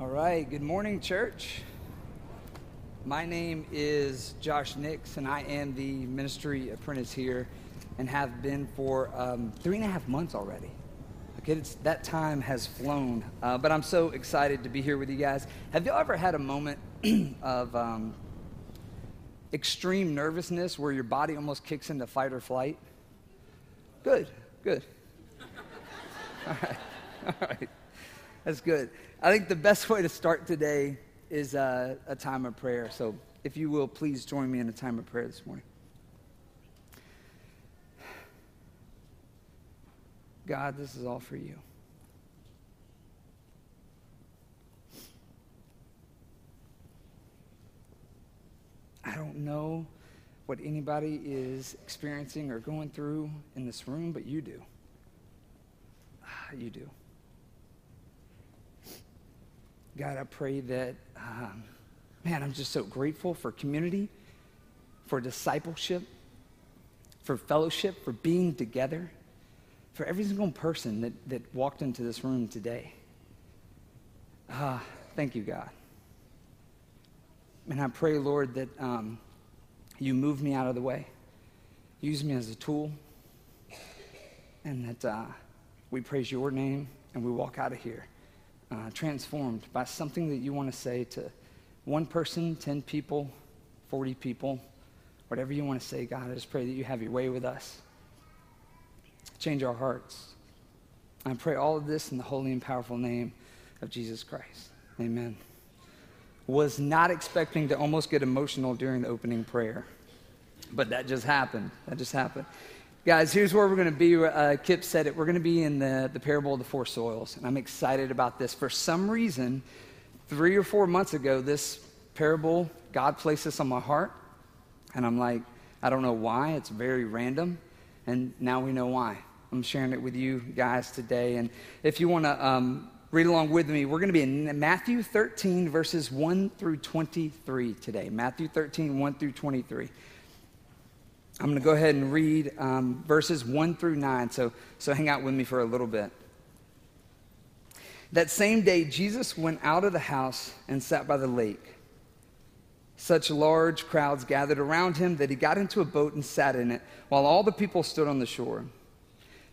All right, good morning, church. My name is Josh Nix, and I am the ministry apprentice here and have been for um, three and a half months already. Okay, that time has flown, uh, but I'm so excited to be here with you guys. Have y'all ever had a moment of um, extreme nervousness where your body almost kicks into fight or flight? Good, good. All right, all right. That's good. I think the best way to start today is uh, a time of prayer. So, if you will, please join me in a time of prayer this morning. God, this is all for you. I don't know what anybody is experiencing or going through in this room, but you do. Ah, you do. God, I pray that, um, man, I'm just so grateful for community, for discipleship, for fellowship, for being together, for every single person that, that walked into this room today. Ah, thank you, God. And I pray, Lord, that um, you move me out of the way, use me as a tool, and that uh, we praise your name and we walk out of here uh, transformed by something that you want to say to one person, 10 people, 40 people, whatever you want to say, God, I just pray that you have your way with us. Change our hearts. I pray all of this in the holy and powerful name of Jesus Christ. Amen. Was not expecting to almost get emotional during the opening prayer, but that just happened. That just happened. Guys, here's where we're going to be. Uh, Kip said it. We're going to be in the, the parable of the four soils, and I'm excited about this. For some reason, three or four months ago, this parable, God placed this on my heart, and I'm like, I don't know why. It's very random, and now we know why. I'm sharing it with you guys today. And if you want to um, read along with me, we're going to be in Matthew 13, verses 1 through 23 today. Matthew 13, 1 through 23. I'm going to go ahead and read um, verses 1 through 9, so, so hang out with me for a little bit. That same day, Jesus went out of the house and sat by the lake. Such large crowds gathered around him that he got into a boat and sat in it, while all the people stood on the shore.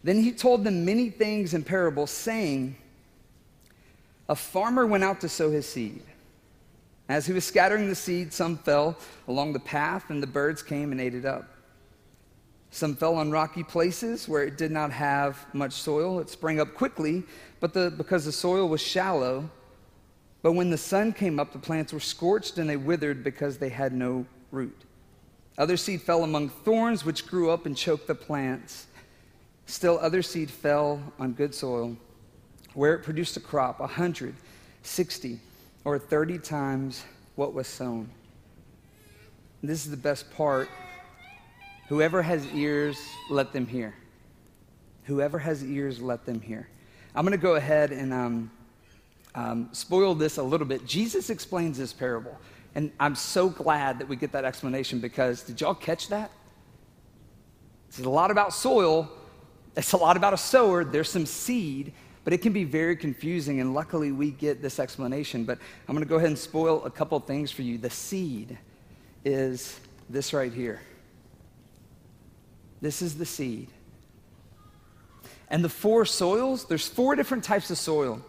Then he told them many things in parables, saying, A farmer went out to sow his seed. As he was scattering the seed, some fell along the path, and the birds came and ate it up. Some fell on rocky places where it did not have much soil. It sprang up quickly, but the, because the soil was shallow. But when the sun came up, the plants were scorched and they withered because they had no root. Other seed fell among thorns, which grew up and choked the plants. Still, other seed fell on good soil, where it produced a crop a hundred, sixty, or thirty times what was sown. This is the best part Whoever has ears, let them hear. Whoever has ears, let them hear. I'm going to go ahead and um, um, spoil this a little bit. Jesus explains this parable. And I'm so glad that we get that explanation because did y'all catch that? It's a lot about soil, it's a lot about a sower. There's some seed, but it can be very confusing. And luckily, we get this explanation. But I'm going to go ahead and spoil a couple things for you. The seed is this right here. This is the seed. And the four soils, there's four different types of soil.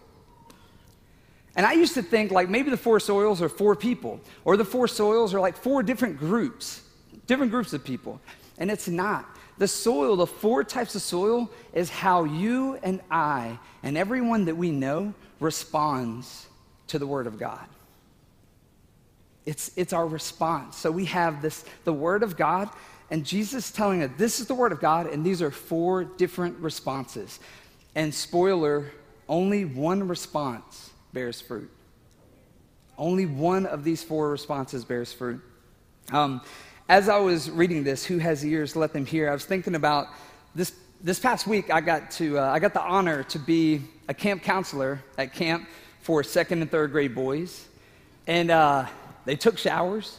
And I used to think like maybe the four soils are four people, or the four soils are like four different groups, different groups of people. And it's not. The soil, the four types of soil, is how you and I and everyone that we know responds to the Word of God. It's, it's our response. So we have this, the Word of God, and Jesus is telling us this is the Word of God, and these are four different responses. And spoiler, only one response bears fruit. Only one of these four responses bears fruit. Um, as I was reading this, who has ears, let them hear. I was thinking about this. This past week, I got to uh, I got the honor to be a camp counselor at camp for second and third grade boys, and uh, they took showers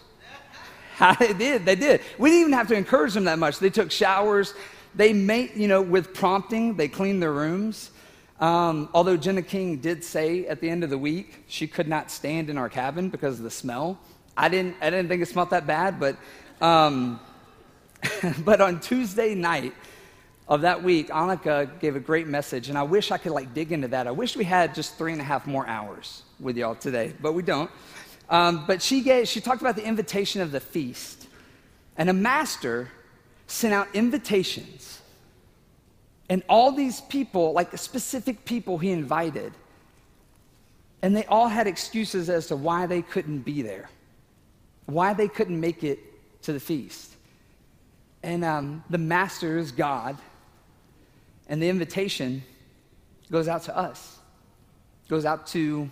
they did. They did. We didn't even have to encourage them that much. They took showers. They made, you know, with prompting, they cleaned their rooms. Um, although Jenna King did say at the end of the week she could not stand in our cabin because of the smell. I didn't, I didn't think it smelled that bad, but, um, but on Tuesday night of that week, Annika gave a great message, and I wish I could like dig into that. I wish we had just three and a half more hours with y'all today, but we don't. Um, but she gave, she talked about the invitation of the feast, and a master sent out invitations. And all these people, like specific people he invited, and they all had excuses as to why they couldn't be there, why they couldn't make it to the feast. And um, the master is God, and the invitation goes out to us, goes out to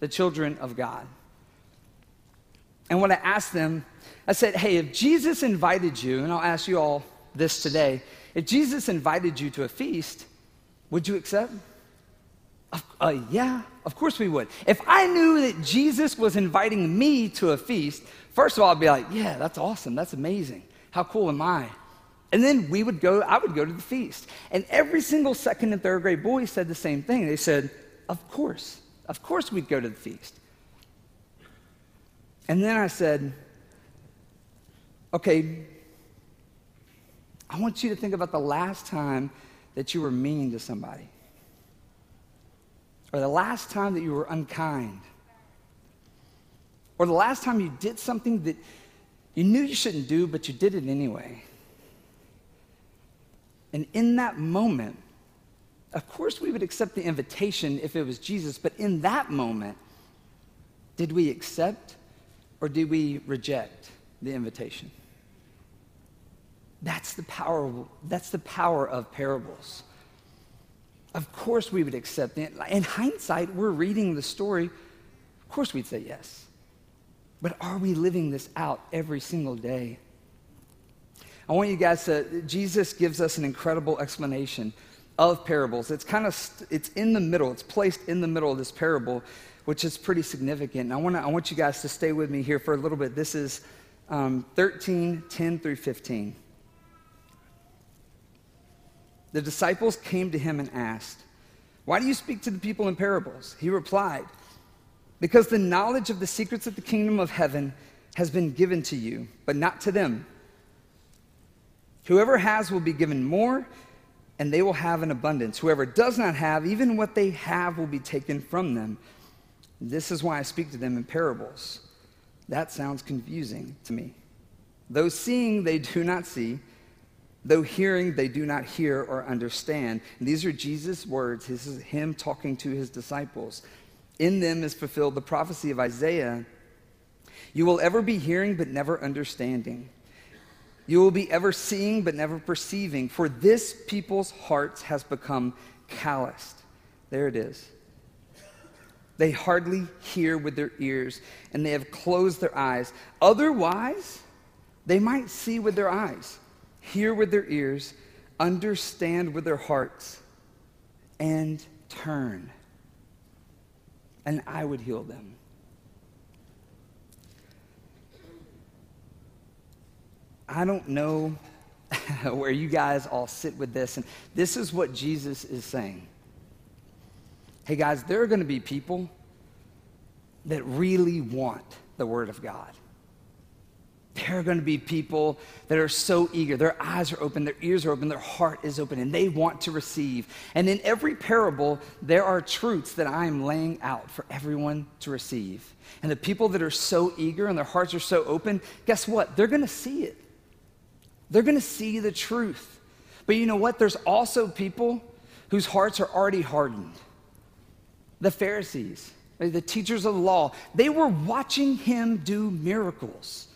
the children of God. And when I asked them, I said, hey, if Jesus invited you, and I'll ask you all this today, if Jesus invited you to a feast, would you accept? Uh, yeah, of course we would. If I knew that Jesus was inviting me to a feast, first of all, I'd be like, yeah, that's awesome. That's amazing. How cool am I? And then we would go, I would go to the feast. And every single second and third grade boy said the same thing. They said, of course, of course we'd go to the feast. And then I said, okay, I want you to think about the last time that you were mean to somebody, or the last time that you were unkind, or the last time you did something that you knew you shouldn't do, but you did it anyway. And in that moment, of course, we would accept the invitation if it was Jesus, but in that moment, did we accept or do we reject the invitation? That's the power, that's the power of parables. Of course, we would accept it. In hindsight, we're reading the story. Of course, we'd say yes. But are we living this out every single day? I want you guys to, Jesus gives us an incredible explanation of parables. It's kind of, it's in the middle, it's placed in the middle of this parable, which is pretty significant. And I, wanna, I want you guys to stay with me here for a little bit. This is um, 13, 10 through 15. The disciples came to him and asked, Why do you speak to the people in parables? He replied, Because the knowledge of the secrets of the kingdom of heaven has been given to you, but not to them. Whoever has will be given more, and they will have an abundance. Whoever does not have, even what they have will be taken from them. This is why I speak to them in parables. That sounds confusing to me. Though seeing, they do not see Though hearing, they do not hear or understand. And these are Jesus' words. This is him talking to his disciples. In them is fulfilled the prophecy of Isaiah You will ever be hearing, but never understanding. You will be ever seeing, but never perceiving. For this people's hearts has become calloused. There it is. They hardly hear with their ears, and they have closed their eyes. Otherwise, they might see with their eyes hear with their ears, understand with their hearts, and turn. And I would heal them. I don't know where you guys all sit with this, and this is what Jesus is saying. Hey, guys, there are going to be people that really want the Word of God. There are going to be people that are so eager. Their eyes are open, their ears are open, their heart is open, and they want to receive. And in every parable, there are truths that I am laying out for everyone to receive. And the people that are so eager and their hearts are so open, guess what? They're going to see it. They're going to see the truth. But you know what? There's also people whose hearts are already hardened. The Pharisees, the teachers of the law, they were watching him do miracles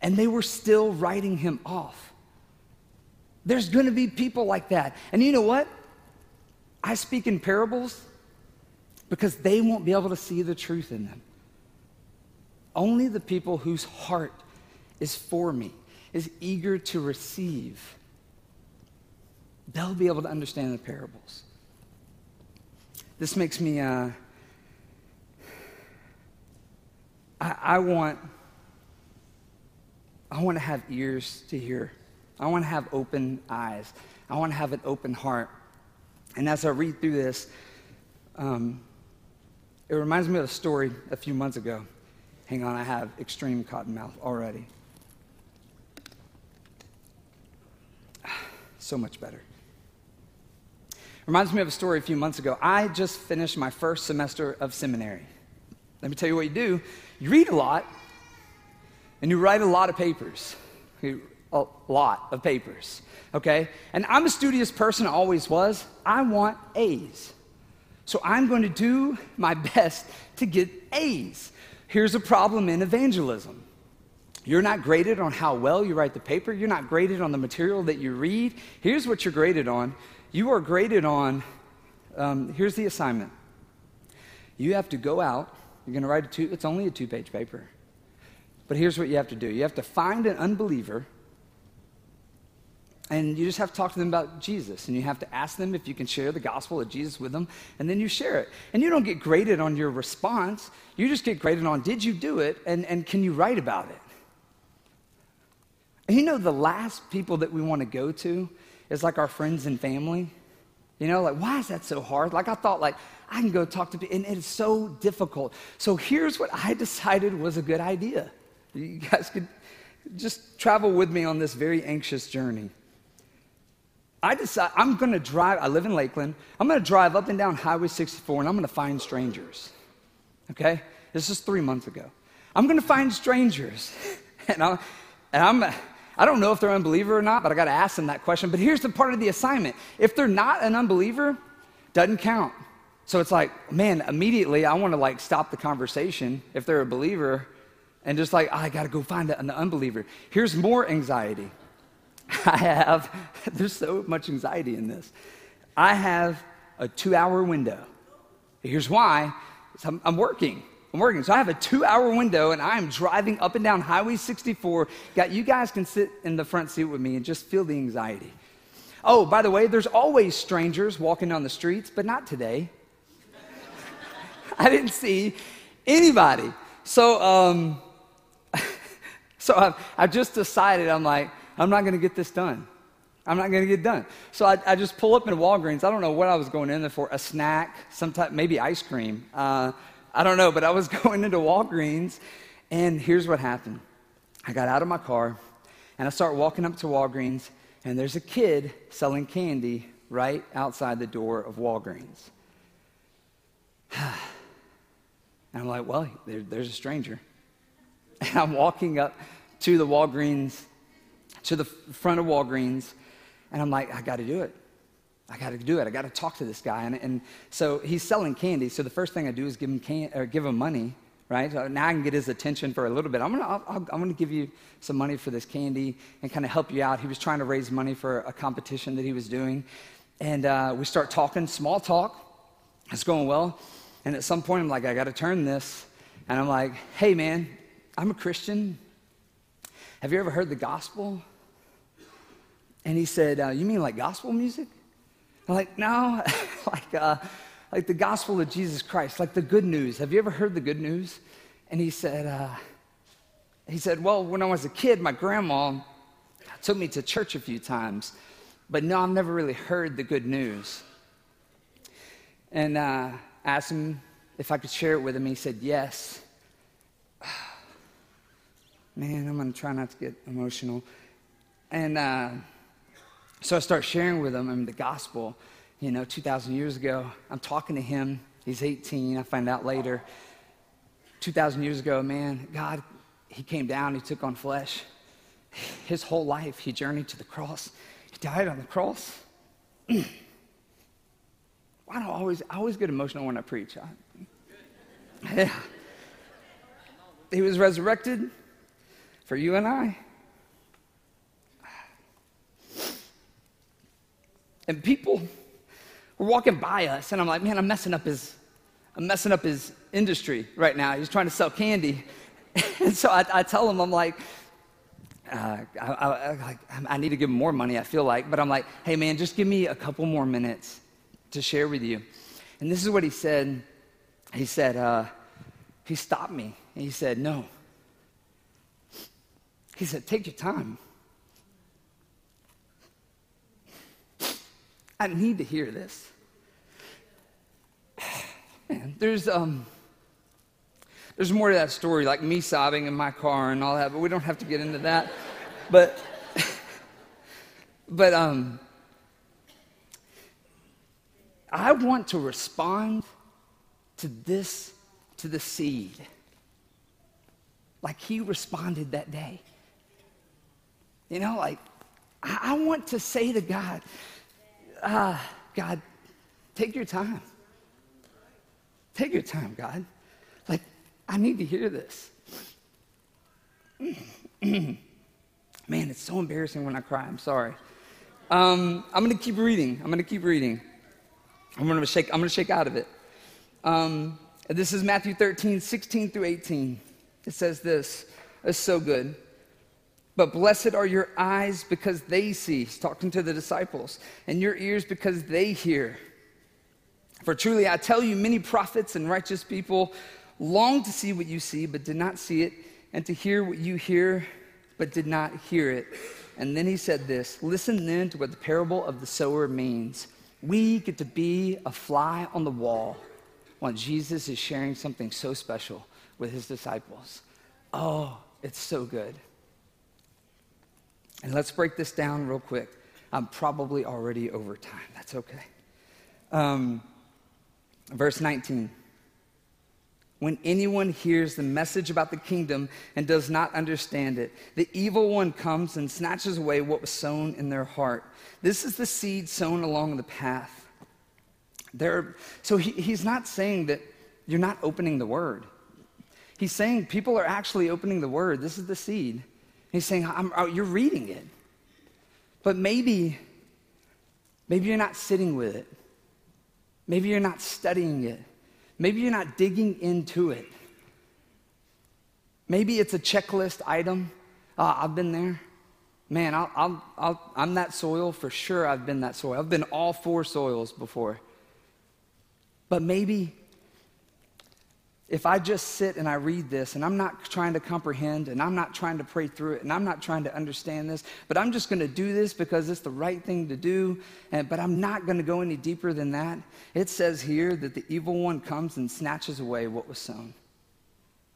and they were still writing him off. There's going to be people like that. And you know what? I speak in parables because they won't be able to see the truth in them. Only the people whose heart is for me, is eager to receive, they'll be able to understand the parables. This makes me, uh, I, I want I want to have ears to hear. I want to have open eyes. I want to have an open heart. And as I read through this, Um, it reminds me of a story a few months ago. Hang on, I have extreme cotton mouth already. So much better. Reminds me of a story a few months ago. I just finished my first semester of seminary. Let me tell you what you do you read a lot, and you write a lot of papers. A lot of papers, okay? And I'm a studious person, I always was. I want A's. So I'm going to do my best to get A's. Here's a problem in evangelism you're not graded on how well you write the paper, you're not graded on the material that you read. Here's what you're graded on you are graded on, um, here's the assignment. You have to go out, you're going to write a two, it's only a two page paper. But here's what you have to do you have to find an unbeliever, and you just have to talk to them about Jesus. And you have to ask them if you can share the gospel of Jesus with them, and then you share it. And you don't get graded on your response, you just get graded on did you do it, and, and can you write about it? And you know, the last people that we want to go to is like our friends and family. You know, like, why is that so hard? Like, I thought, like, I can go talk to people, and it's so difficult. So here's what I decided was a good idea. You guys could just travel with me on this very anxious journey. I decide I'm going to drive. I live in Lakeland. I'm going to drive up and down Highway 64, and I'm going to find strangers. Okay, this is three months ago. I'm going to find strangers, and, I, and I'm I don't know if they're unbeliever or not, but I got to ask them that question. But here's the part of the assignment if they're not an unbeliever, doesn't count. So it's like, man, immediately I want to like stop the conversation if they're a believer and just like, oh, I got to go find an unbeliever. Here's more anxiety. I have, there's so much anxiety in this. I have a two hour window. Here's why I'm, I'm working. I'm working. So I have a two hour window and I'm driving up and down Highway 64. Got you guys can sit in the front seat with me and just feel the anxiety. Oh, by the way, there's always strangers walking down the streets, but not today. I didn't see anybody. So, um, so I, I just decided, I'm like, I'm not going to get this done. I'm not going to get done. So I, I, just pull up in Walgreens. I don't know what I was going in there for a snack, some type, maybe ice cream. Uh, I don't know, but I was going into Walgreens, and here's what happened. I got out of my car, and I start walking up to Walgreens, and there's a kid selling candy right outside the door of Walgreens. and I'm like, well, there, there's a stranger. And I'm walking up to the Walgreens, to the front of Walgreens, and I'm like, I got to do it. I got to do it. I got to talk to this guy. And, and, so he's selling candy. So the first thing I do is give him, can, or give him money, right? So now I can get his attention for a little bit. I'm going to I'm gonna give you some money for this candy and kind of help you out. He was trying to raise money for a competition that he was doing. And uh, we start talking, small talk. It's going well. And at some point, I'm like, I got to turn this. And I'm like, hey, man, I'm a Christian. Have you ever heard the gospel? And he said, uh, You mean like gospel music? Like, no, like, uh, like the gospel of Jesus Christ, like the good news. Have you ever heard the good news? And he said, uh, he said, well, when I was a kid, my grandma took me to church a few times, but no, I've never really heard the good news. And uh, asked him if I could share it with him. He said, yes. Man, I'm going to try not to get emotional. And, uh, so I start sharing with him the gospel. You know, 2,000 years ago, I'm talking to him. He's 18. I find out later. 2,000 years ago, man, God, he came down, he took on flesh. His whole life, he journeyed to the cross. He died on the cross. Why do I always, I always get emotional when I preach? I, yeah. He was resurrected for you and I. And people were walking by us, and I'm like, man, I'm messing up his, I'm messing up his industry right now. He's trying to sell candy. and so I, I tell him, I'm like, uh, I, I, I, need to give him more money, I feel like. But I'm like, hey, man, just give me a couple more minutes to share with you. And this is what he said. He said, uh, he stopped me. And he said, no. He said, take your time. I need to hear this. Man, there's um, there's more to that story, like me sobbing in my car and all that, but we don't have to get into that. but but um, I want to respond to this to the seed like he responded that day. You know, like I, I want to say to God, uh, God, take your time. Take your time, God. Like, I need to hear this. Man, it's so embarrassing when I cry. I'm sorry. Um, I'm going to keep reading. I'm going to keep reading. I'm going to shake, I'm going to shake out of it. Um, this is Matthew 13, 16 through 18. It says this. It's so good. But blessed are your eyes because they see. He's talking to the disciples. And your ears because they hear. For truly I tell you, many prophets and righteous people long to see what you see, but did not see it, and to hear what you hear, but did not hear it. And then he said this Listen then to what the parable of the sower means. We get to be a fly on the wall while Jesus is sharing something so special with his disciples. Oh, it's so good. And let's break this down real quick. I'm probably already over time. That's okay. Um, verse 19. When anyone hears the message about the kingdom and does not understand it, the evil one comes and snatches away what was sown in their heart. This is the seed sown along the path. There, so he, he's not saying that you're not opening the word. He's saying people are actually opening the word. This is the seed. He's saying, oh, You're reading it. But maybe, maybe you're not sitting with it. Maybe you're not studying it. Maybe you're not digging into it. Maybe it's a checklist item. Uh, I've been there. Man, I'll, I'll, i am that soil for sure. I've been that soil. I've been all four soils before. But maybe if I just sit and I read this and I'm not trying to comprehend and I'm not trying to pray through it and I'm not trying to understand this, but I'm just going to do this because it's the right thing to do, and, but I'm not going to go any deeper than that, it says here that the evil one comes and snatches away what was sown.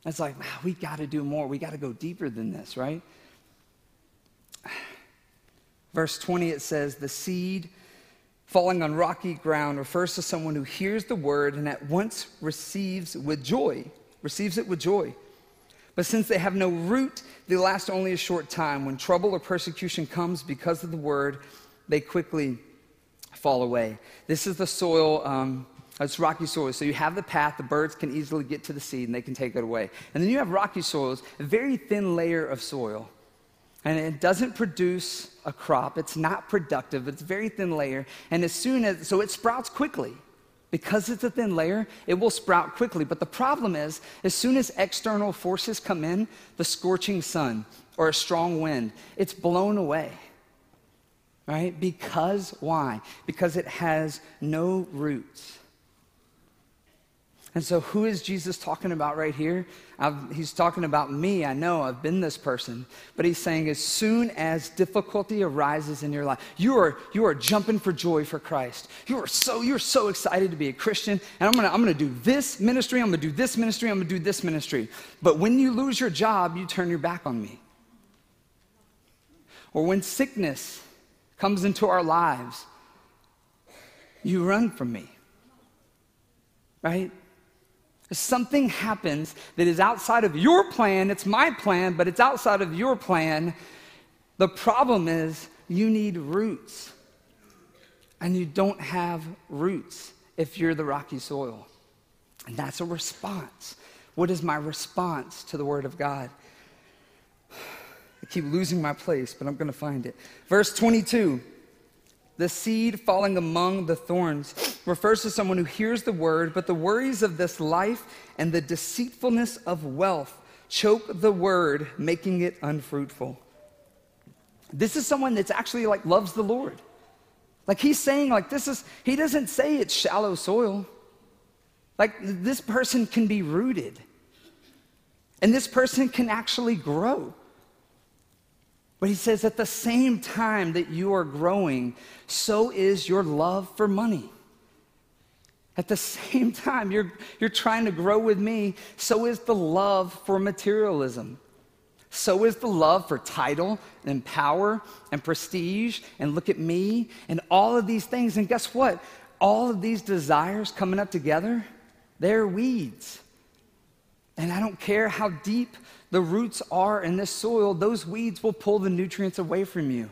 It's like, wow, we got to do more. We got to go deeper than this, right? Verse 20, it says, The seed Falling on rocky ground refers to someone who hears the word and at once receives with joy, receives it with joy. But since they have no root, they last only a short time. When trouble or persecution comes because of the word, they quickly fall away. This is the soil, um, it's rocky soil. So you have the path, the birds can easily get to the seed and they can take it away. And then you have rocky soils, a very thin layer of soil and it doesn't produce a crop. It's not productive. It's very thin layer. And as soon as, so it sprouts quickly. Because it's a thin layer, it will sprout quickly. But the problem is, as soon as external forces come in, the scorching sun or a strong wind, it's blown away. Right? Because why? Because it has no roots. And so, who is Jesus talking about right here? I've, he's talking about me. I know I've been this person. But he's saying, as soon as difficulty arises in your life, you are, you are jumping for joy for Christ. You are so, you're so excited to be a Christian. And I'm going to I'm going to do this ministry. I'm going to do this ministry. I'm going to do this ministry. But when you lose your job, you turn your back on me. Or when sickness comes into our lives, you run from me. Right? Something happens that is outside of your plan, it's my plan, but it's outside of your plan, the problem is you need roots. And you don't have roots if you're the rocky soil. And that's a response. What is my response to the Word of God? I keep losing my place, but I'm going to find it. Verse 22 the seed falling among the thorns refers to someone who hears the word, but the worries of this life and the deceitfulness of wealth choke the word, making it unfruitful. This is someone that's actually like loves the Lord. Like he's saying, like, this is, he doesn't say it's shallow soil. Like, this person can be rooted, and this person can actually grow. But he says, at the same time that you are growing, so is your love for money. At the same time, you're, you're trying to grow with me, so is the love for materialism. So is the love for title and power and prestige and look at me and all of these things. And guess what? All of these desires coming up together, they're weeds. And I don't care how deep the roots are in this soil, those weeds will pull the nutrients away from you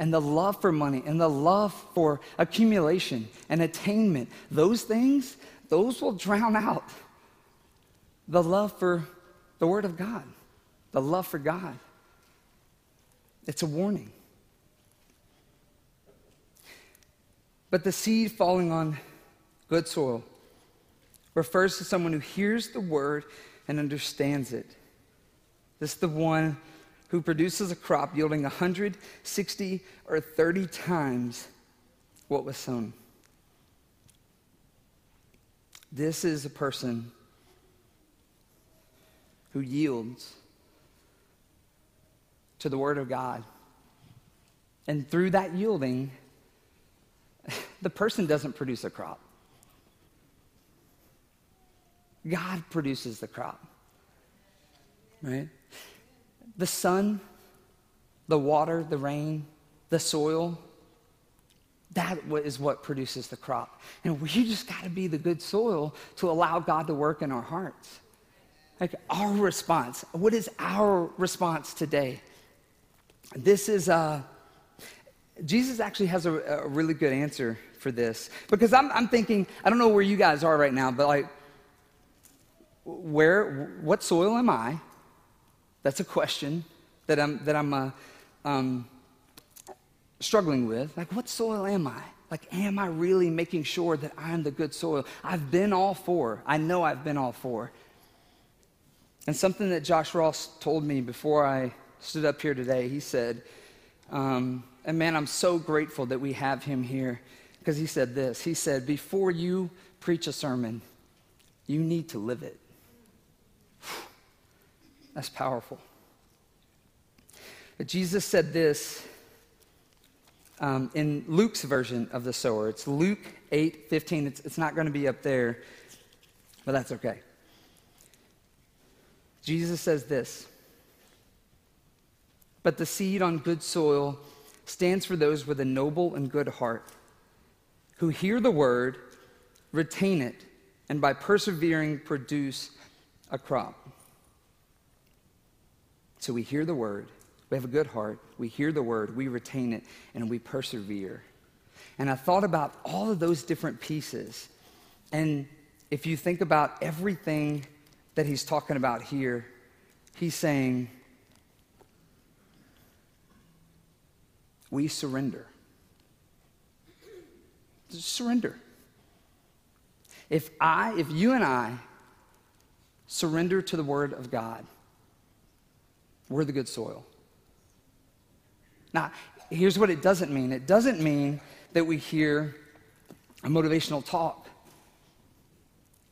and the love for money and the love for accumulation and attainment, those things, those will drown out the love for the Word of God, the love for God. It's a warning. But the seed falling on good soil refers to someone who hears the word and understands it. This is the one who produces a crop yielding 160 or 30 times what was sown. This is a person who yields to the Word of God. And through that yielding, the person doesn't produce a crop. God produces the crop. Right? the sun, the water, the rain, the soil, that is what produces the crop. And we just got to be the good soil to allow God to work in our hearts. Like our response. What is our response today? This is, uh, Jesus actually has a, a, really good answer for this. Because I'm, I'm thinking, I don't know where you guys are right now, but like, where, what soil am I? That's a question that I'm, that I'm uh, um, struggling with. Like, what soil am I? Like, am I really making sure that I'm the good soil? I've been all for. I know I've been all for. And something that Josh Ross told me before I stood up here today, he said, um, and man, I'm so grateful that we have him here because he said this. He said, Before you preach a sermon, you need to live it. That's powerful. But Jesus said this um, in Luke's version of the sower. It's Luke 8 15. It's, it's not going to be up there, but that's okay. Jesus says this But the seed on good soil stands for those with a noble and good heart, who hear the word, retain it, and by persevering produce a crop. So we hear the word, we have a good heart, we hear the word, we retain it, and we persevere. And I thought about all of those different pieces. And if you think about everything that he's talking about here, he's saying, we surrender. Surrender. If I, if you and I surrender to the word of God, we're the good soil. Now, here's what it doesn't mean it doesn't mean that we hear a motivational talk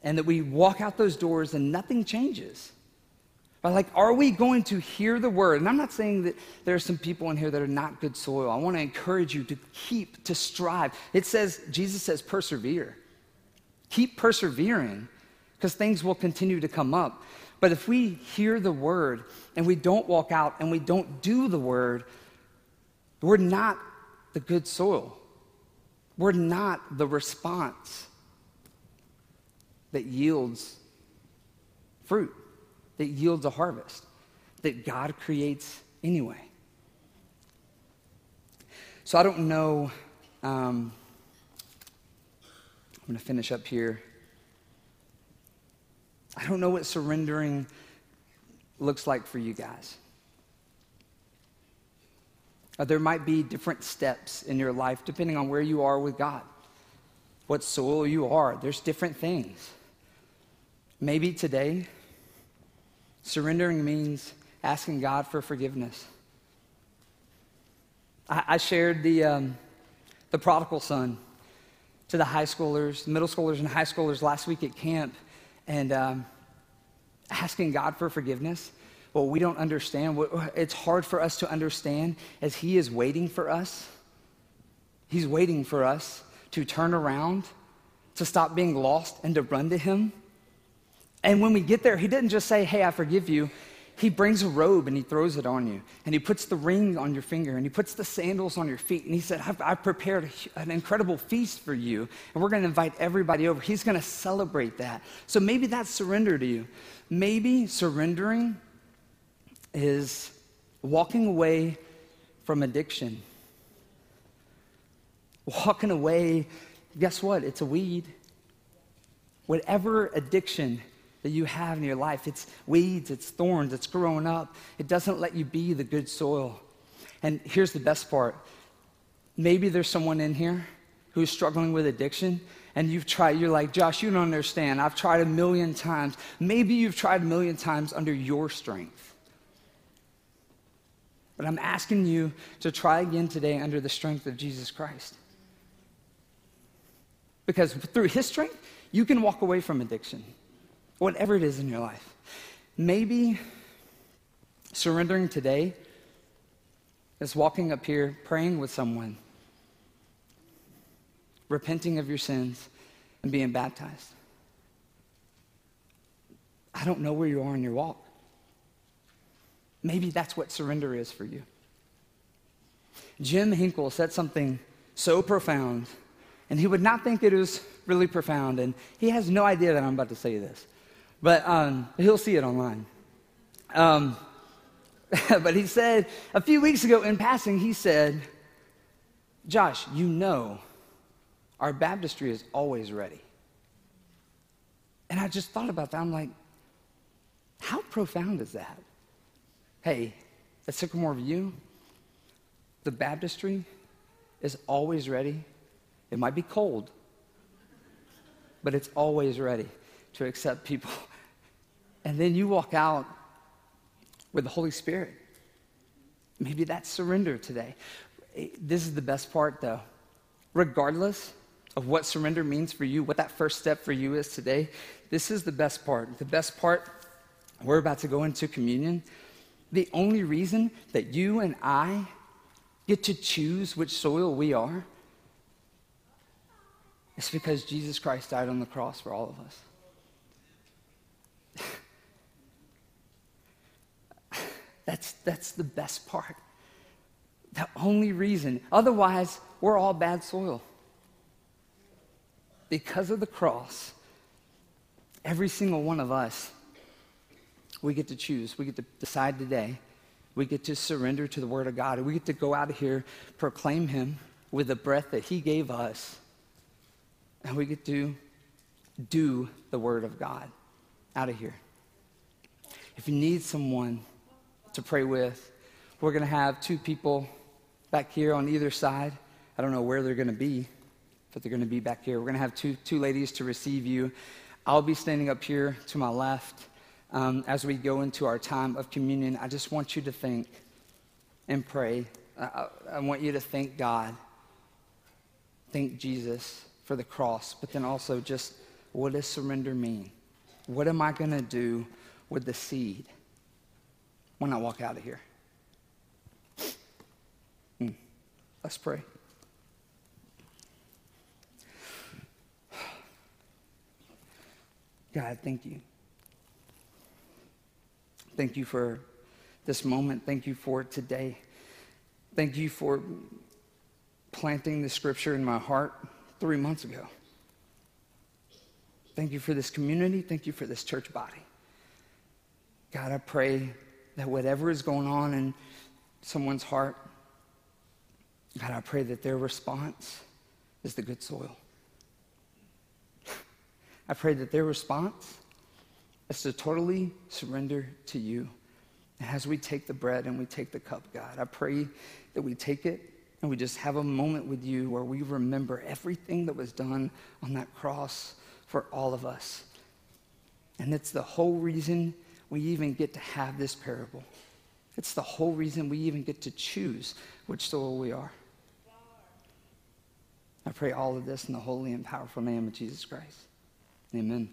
and that we walk out those doors and nothing changes. But like, are we going to hear the word? And I'm not saying that there are some people in here that are not good soil. I want to encourage you to keep, to strive. It says, Jesus says, persevere. Keep persevering because things will continue to come up. But if we hear the word and we don't walk out and we don't do the word, we're not the good soil. We're not the response that yields fruit, that yields a harvest, that God creates anyway. So I don't know. Um, I'm going to finish up here. I don't know what surrendering looks like for you guys. Uh, there might be different steps in your life depending on where you are with God, what soil you are. There's different things. Maybe today, surrendering means asking God for forgiveness. I, I shared the, um, the prodigal son to the high schoolers, middle schoolers, and high schoolers last week at camp and um, asking God for forgiveness. Well, we don't understand. It's hard for us to understand as He is waiting for us. He's waiting for us to turn around, to stop being lost and to run to Him. And when we get there, He didn't just say, Hey, I forgive you. He brings a robe and He throws it on you. And He puts the ring on your finger and He puts the sandals on your feet. And He said, I've, I've prepared an incredible feast for you. And we're going to invite everybody over. He's going to celebrate that. So maybe that's surrender to you. Maybe surrendering is walking away from addiction. Walking away, guess what? It's a weed. Whatever addiction that you have in your life, it's weeds, it's thorns, it's growing up. It doesn't let you be the good soil. And here's the best part maybe there's someone in here who's struggling with addiction and you've tried, you're like, Josh, you don't understand. I've tried a million times. Maybe you've tried a million times under your strength. But I'm asking you to try again today under the strength of Jesus Christ. Because through his strength, you can walk away from addiction, whatever it is in your life. Maybe surrendering today is walking up here praying with someone, repenting of your sins, and being baptized. I don't know where you are in your walk. Maybe that's what surrender is for you. Jim Hinkle said something so profound, and he would not think it was really profound, and he has no idea that I'm about to say this, but um, he'll see it online. Um, but he said, a few weeks ago in passing, he said, Josh, you know our baptistry is always ready. And I just thought about that. I'm like, how profound is that? Hey, at Sycamore View, the baptistry is always ready. It might be cold, but it's always ready to accept people. And then you walk out with the Holy Spirit. Maybe that's surrender today. Eh, this is the best part, though. Regardless of what surrender means for you, what that first step for you is today, this is the best part. The best part, we're about to go into communion. The only reason that you and I get to choose which soil we are is because Jesus Christ died on the cross for all of us. That's, that's the best part. The only reason. Otherwise, we're all bad soil. Because of the cross, every single one of us we get to choose. We get to decide today. We get to surrender to the Word of God. We get to go out of here, proclaim Him with the breath that He gave us. And we get to do the Word of God out of here. If you need someone to pray with, we're going to have two people back here on either side. I don't know where they're going to be, but they're going to be back here. We're going to have two, two ladies to receive you. I'll be standing up here to my left um, as we go into our time of communion, I just want you to think and pray. I, I want you to thank God, thank Jesus for the cross, but then also just what does surrender mean? What am I going to do with the seed when I walk out of here? Hmm. Let's pray. God, thank you. Thank you for this moment. Thank you for today. Thank you for planting the scripture in my heart three months ago. Thank you for this community. Thank you for this church body. God, I pray that whatever is going on in someone's heart, God, I pray that their response is the good soil. I pray that their response is to totally surrender to you. As we take the bread and we take the cup, God, I pray that we take it and we just have a moment with you where we remember everything that was done on that cross for all of us. And it's the whole reason we even get to have this parable. It's the whole reason we even get to choose which soil we are. I pray all of this in the holy and powerful name of Jesus Christ. Amen.